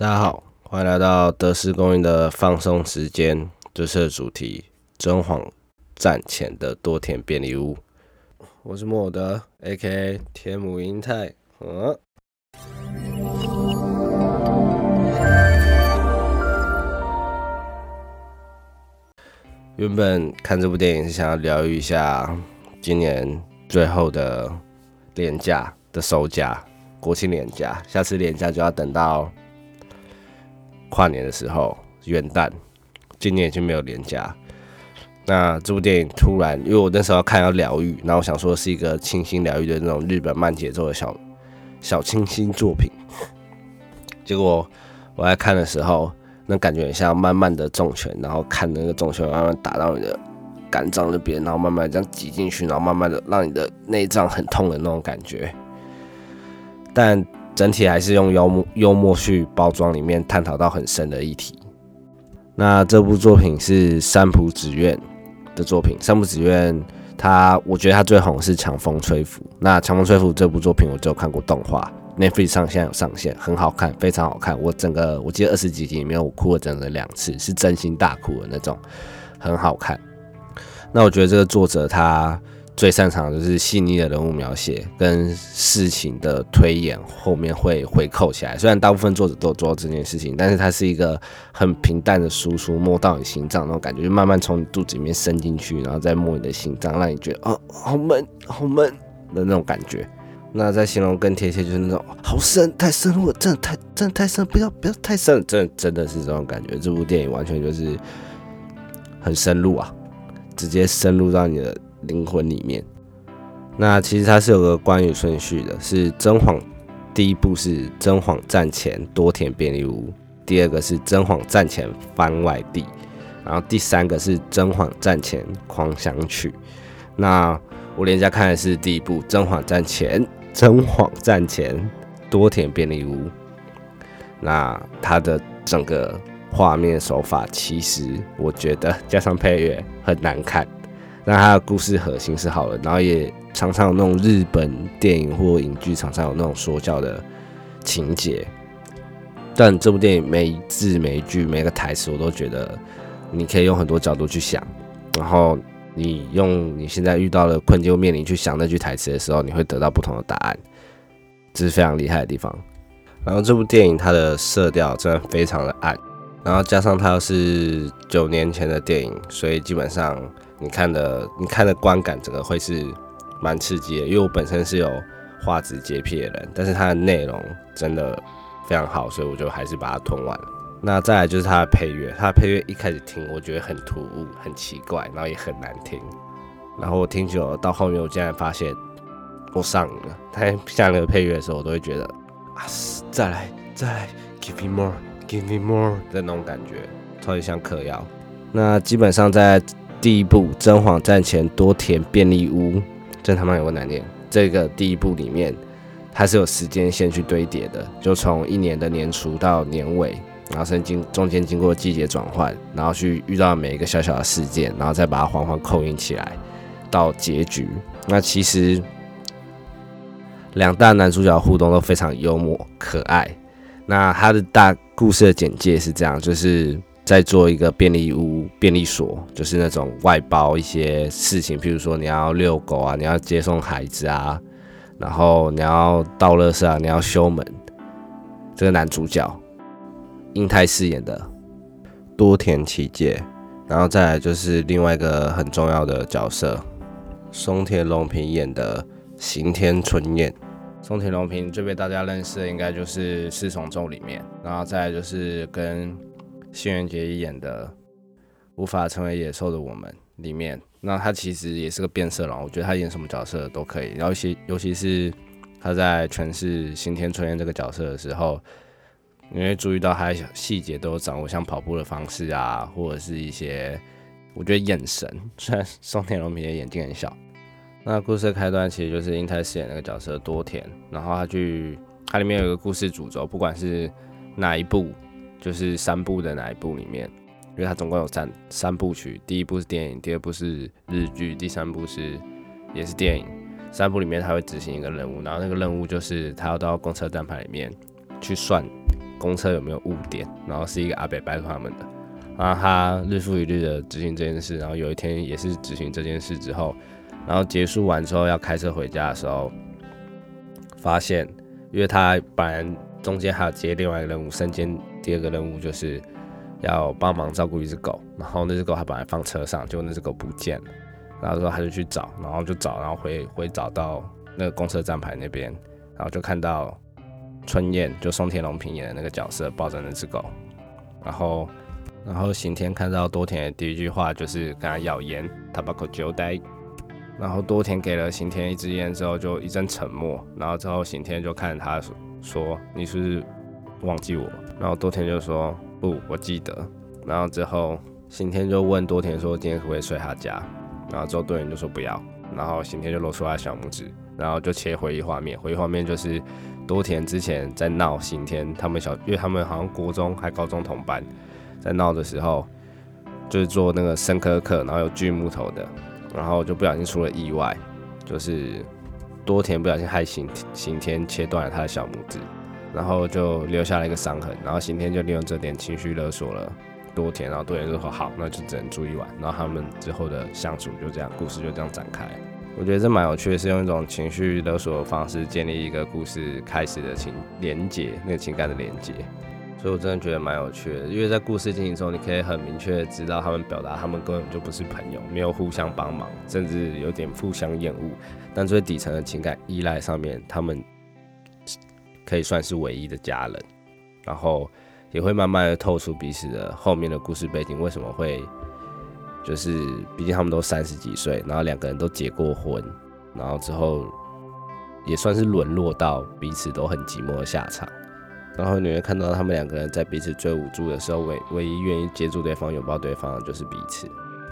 大家好，欢迎来到德式公寓的放松时间。这次的主题：真谎战前的多田便利屋。我是莫德，A.K.A. 天母英泰。嗯。原本看这部电影是想要疗愈一下今年最后的廉价的收假，国庆廉价，下次廉价就要等到。跨年的时候，元旦，今年已经没有年假。那这部电影突然，因为我那时候要看要疗愈，然后我想说是一个清新疗愈的那种日本慢节奏的小小清新作品。结果我在看的时候，那感觉很像慢慢的重拳，然后看那个重拳慢慢打到你的肝脏那边，然后慢慢这样挤进去，然后慢慢的让你的内脏很痛的那种感觉。但整体还是用幽默幽默去包装，里面探讨到很深的议题。那这部作品是三浦紫苑的作品。三浦紫苑，他我觉得他最红是《强风吹拂》。那《强风吹拂》这部作品，我只有看过动画，Netflix 上现在有上线，很好看，非常好看。我整个我记得二十几集里面，我哭了整整两次，是真心大哭的那种，很好看。那我觉得这个作者他。最擅长的就是细腻的人物描写跟事情的推演，后面会回扣起来。虽然大部分作者都有做这件事情，但是它是一个很平淡的输出，摸到你心脏那种感觉，就慢慢从你肚子里面伸进去，然后再摸你的心脏，让你觉得哦，好闷，好闷的那种感觉。那再形容更贴切，就是那种好深，太深入，真的太真的太深，不要不要太深，真的真的是这种感觉。这部电影完全就是很深入啊，直接深入到你的。灵魂里面，那其实它是有个关于顺序的，是真谎第一步是真谎战前多田便利屋，第二个是真谎战前番外地，然后第三个是真谎战前狂想曲。那我连家看的是第一部真谎战前真谎战前多田便利屋，那它的整个画面手法，其实我觉得加上配乐很难看。那它的故事核心是好的，然后也常常有那种日本电影或影剧常常有那种说教的情节，但这部电影每一字每一句每个台词，我都觉得你可以用很多角度去想，然后你用你现在遇到的困境面临去想那句台词的时候，你会得到不同的答案，这是非常厉害的地方。然后这部电影它的色调真的非常的暗，然后加上它又是九年前的电影，所以基本上。你看的，你看的观感整个会是蛮刺激的，因为我本身是有画质洁癖的人，但是它的内容真的非常好，所以我就还是把它吞完了。那再来就是它的配乐，它的配乐一开始听我觉得很突兀、很奇怪，然后也很难听，然后我听久了，到后面我竟然发现我上瘾了。它下那个配乐的时候，我都会觉得啊，再来再来，give me more，give me more 的那种感觉，超级像嗑药。那基本上在第一部《真谎战前多田便利屋》，真他妈有个难念。这个第一部里面，它是有时间线去堆叠的，就从一年的年初到年尾，然后甚至经中间经过季节转换，然后去遇到每一个小小的事件，然后再把它缓缓扣印起来，到结局。那其实两大男主角互动都非常幽默可爱。那他的大故事的简介是这样，就是。在做一个便利屋、便利所，就是那种外包一些事情，譬如说你要遛狗啊，你要接送孩子啊，然后你要倒垃圾啊，你要修门。这个男主角英泰饰演的多田启介，然后再来就是另外一个很重要的角色松田龙平演的刑天春彦。松田龙平最被大家认识的应该就是《四重奏》里面，然后再来就是跟。新垣结衣演的《无法成为野兽的我们》里面，那他其实也是个变色龙，我觉得他演什么角色都可以。然后其尤其是他在诠释新天春彦这个角色的时候，你会注意到他细节都有掌握，像跑步的方式啊，或者是一些我觉得眼神。虽然松田龙平的眼睛很小，那故事开端其实就是英泰饰演那个角色多田，然后他去它里面有一个故事主轴，不管是哪一部。就是三部的哪一部里面，因为它总共有三三部曲，第一部是电影，第二部是日剧，第三部是也是电影。三部里面他会执行一个任务，然后那个任务就是他要到公车站牌里面去算公车有没有误点，然后是一个阿北拜托他们的，然后他日复一日的执行这件事，然后有一天也是执行这件事之后，然后结束完之后要开车回家的时候，发现，因为他本来中间还有接另外一个任务，身兼第二个任务就是要帮忙照顾一只狗，然后那只狗还本来放车上，结果那只狗不见了，然后之后他就去找，然后就找，然后回回找到那个公车站牌那边，然后就看到。春燕就宋天龙平演的那个角色抱着那只狗，然后，然后刑天看到多田的第一句话就是跟他要烟，他把口揪呆，然后多田给了刑天一支烟之后就一阵沉默，然后之后刑天就看着他说：“你是不是忘记我？”然后多田就说：“不，我记得。”然后之后刑天就问多田说：“今天可不可以睡他家？”然后之后多田就说：“不要。”然后刑天就露出他小拇指，然后就切回忆画面，回忆画面就是。多田之前在闹刑天，他们小，因为他们好像国中还高中同班，在闹的时候，就是做那个生科课，然后有锯木头的，然后就不小心出了意外，就是多田不小心害刑刑天切断了他的小拇指，然后就留下了一个伤痕，然后刑天就利用这点情绪勒索了多田，然后多田就说好，那就只能住一晚，然后他们之后的相处就这样，故事就这样展开。我觉得这蛮有趣的，是用一种情绪勒索的方式建立一个故事开始的情连接，那个情感的连接，所以我真的觉得蛮有趣的。因为在故事进行中，你可以很明确的知道他们表达他们根本就不是朋友，没有互相帮忙，甚至有点互相厌恶。但最底层的情感依赖上面，他们可以算是唯一的家人，然后也会慢慢的透出彼此的后面的故事背景，为什么会？就是，毕竟他们都三十几岁，然后两个人都结过婚，然后之后也算是沦落到彼此都很寂寞的下场。然后你会看到他们两个人在彼此最无助的时候，唯唯一愿意接住对方、拥抱对方的就是彼此。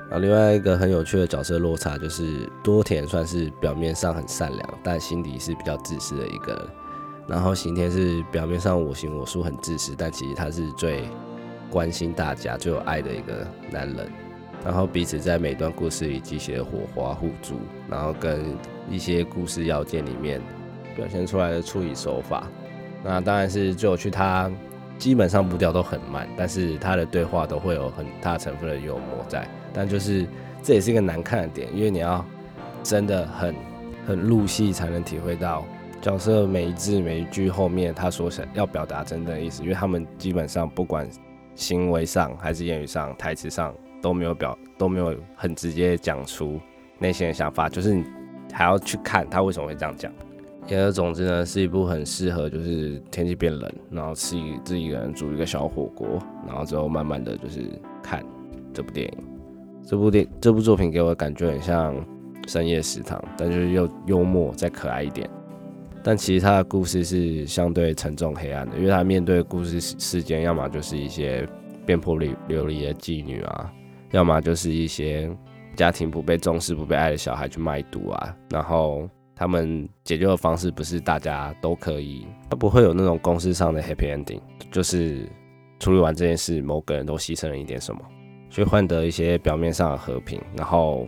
然后另外一个很有趣的角色落差就是，多田算是表面上很善良，但心底是比较自私的一个人。然后刑天是表面上我行我素很自私，但其实他是最关心大家、最有爱的一个男人。然后彼此在每段故事里激起的火花互助，然后跟一些故事要件里面表现出来的处理手法，那当然是最有趣。他基本上步调都很慢，但是他的对话都会有很大成分的幽默在。但就是这也是一个难看的点，因为你要真的很很入戏才能体会到角色每一字每一句后面他所想要表达真正的意思。因为他们基本上不管行为上还是言语上、台词上。都没有表都没有很直接讲出内心的想法，就是你还要去看他为什么会这样讲。言而总之呢，是一部很适合就是天气变冷，然后吃一自己一个人煮一个小火锅，然后之后慢慢的就是看这部电影。这部电这部作品给我的感觉很像深夜食堂，但就是又幽默再可爱一点。但其实他的故事是相对沉重黑暗的，因为他面对故事事件，要么就是一些变魄流流离的妓女啊。要么就是一些家庭不被重视、不被爱的小孩去卖毒啊，然后他们解救的方式不是大家都可以，他不会有那种公式上的 happy ending，就是处理完这件事，某个人都牺牲了一点什么，去换得一些表面上的和平，然后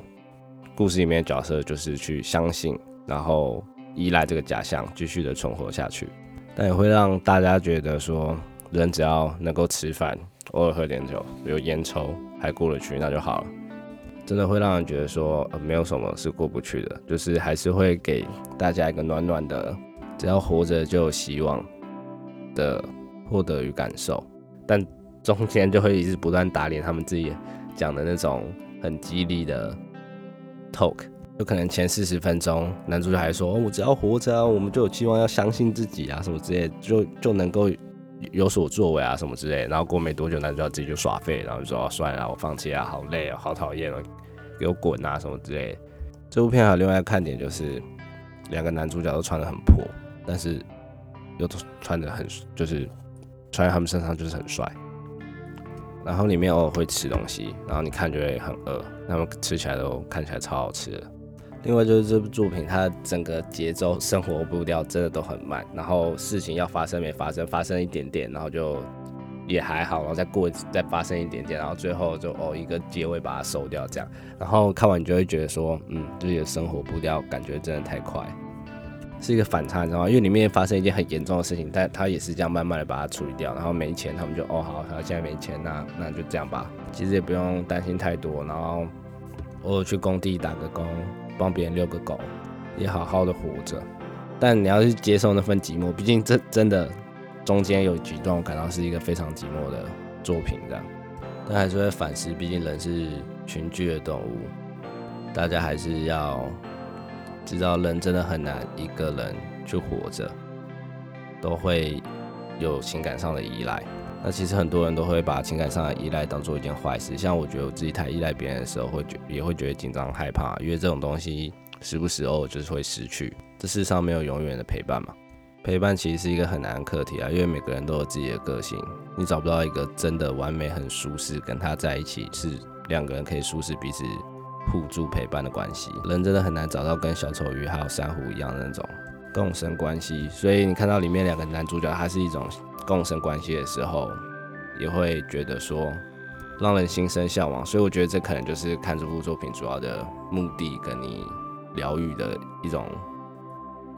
故事里面的角色就是去相信，然后依赖这个假象，继续的存活下去，但也会让大家觉得说，人只要能够吃饭。偶尔喝点酒，有烟抽还过得去，那就好了。真的会让人觉得说，呃，没有什么是过不去的，就是还是会给大家一个暖暖的，只要活着就有希望的获得与感受。但中间就会一直不断打脸他们自己讲的那种很激励的 talk，就可能前四十分钟男主角还说，我只要活着，啊我们就有希望，要相信自己啊，什么之类，就就能够。有所作为啊，什么之类，然后过没多久，男主角自己就耍废，然后就说算了，我放弃啊，好累啊，好讨厌啊，给我滚啊，什么之类。这部片还有另外一个看点就是，两个男主角都穿的很破，但是又穿的很，就是穿在他们身上就是很帅。然后里面偶尔会吃东西，然后你看就会很饿，他们吃起来都看起来超好吃的。另外就是这部作品，它整个节奏、生活步调真的都很慢，然后事情要发生没发生，发生一点点，然后就也还好，然后再过再发生一点点，然后最后就哦一个结尾把它收掉这样，然后看完你就会觉得说，嗯，自己的生活步调感觉真的太快。是一个反差，你知道吗？因为里面发生一件很严重的事情，但他也是这样慢慢的把它处理掉，然后没钱，他们就哦好，他现在没钱，那那就这样吧，其实也不用担心太多，然后偶尔去工地打个工，帮别人遛个狗，也好好的活着。但你要去接受那份寂寞，毕竟这真的中间有举动感到是一个非常寂寞的作品，这样。但还是会反思，毕竟人是群居的动物，大家还是要。知道人真的很难一个人去活着，都会有情感上的依赖。那其实很多人都会把情感上的依赖当做一件坏事。像我觉得我自己太依赖别人的时候，会觉也会觉得紧张害怕，因为这种东西时不时偶尔就是会失去。这世上没有永远的陪伴嘛。陪伴其实是一个很难的课题啊，因为每个人都有自己的个性，你找不到一个真的完美、很舒适跟他在一起是两个人可以舒适彼此。互助陪伴的关系，人真的很难找到跟小丑鱼还有珊瑚一样的那种共生关系。所以你看到里面两个男主角，他是一种共生关系的时候，也会觉得说让人心生向往。所以我觉得这可能就是看这部作品主要的目的，跟你疗愈的一种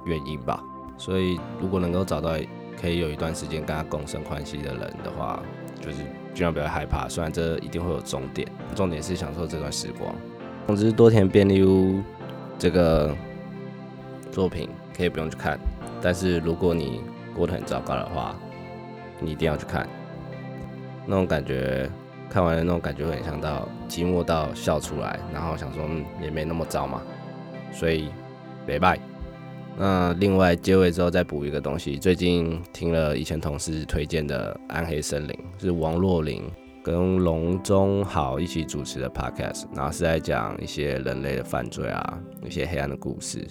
原因吧。所以如果能够找到可以有一段时间跟他共生关系的人的话，就是尽量不要害怕。虽然这一定会有终点，重点是享受这段时光。总之，多田便利屋这个作品可以不用去看，但是如果你过得很糟糕的话，你一定要去看。那种感觉，看完了那种感觉会很像到寂寞到笑出来，然后想说也没那么糟嘛。所以，拜拜。那另外结尾之后再补一个东西，最近听了以前同事推荐的《暗黑森林》，是王若琳。跟龙中好一起主持的 podcast，然后是在讲一些人类的犯罪啊，一些黑暗的故事，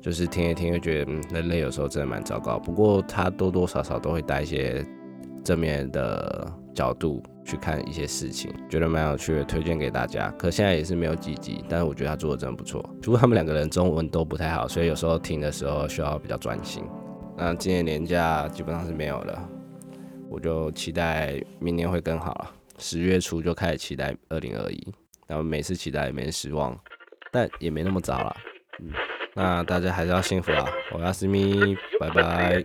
就是听一听，就觉得人类有时候真的蛮糟糕。不过他多多少少都会带一些正面的角度去看一些事情，觉得蛮有趣的，推荐给大家。可现在也是没有几集，但是我觉得他做的真的不错。不过他们两个人中文都不太好，所以有时候听的时候需要比较专心。那今年年假基本上是没有了。我就期待明年会更好了。十月初就开始期待二零二一，然后每次期待也没失望，但也没那么早了。嗯，那大家还是要幸福啊！我是咪，拜拜。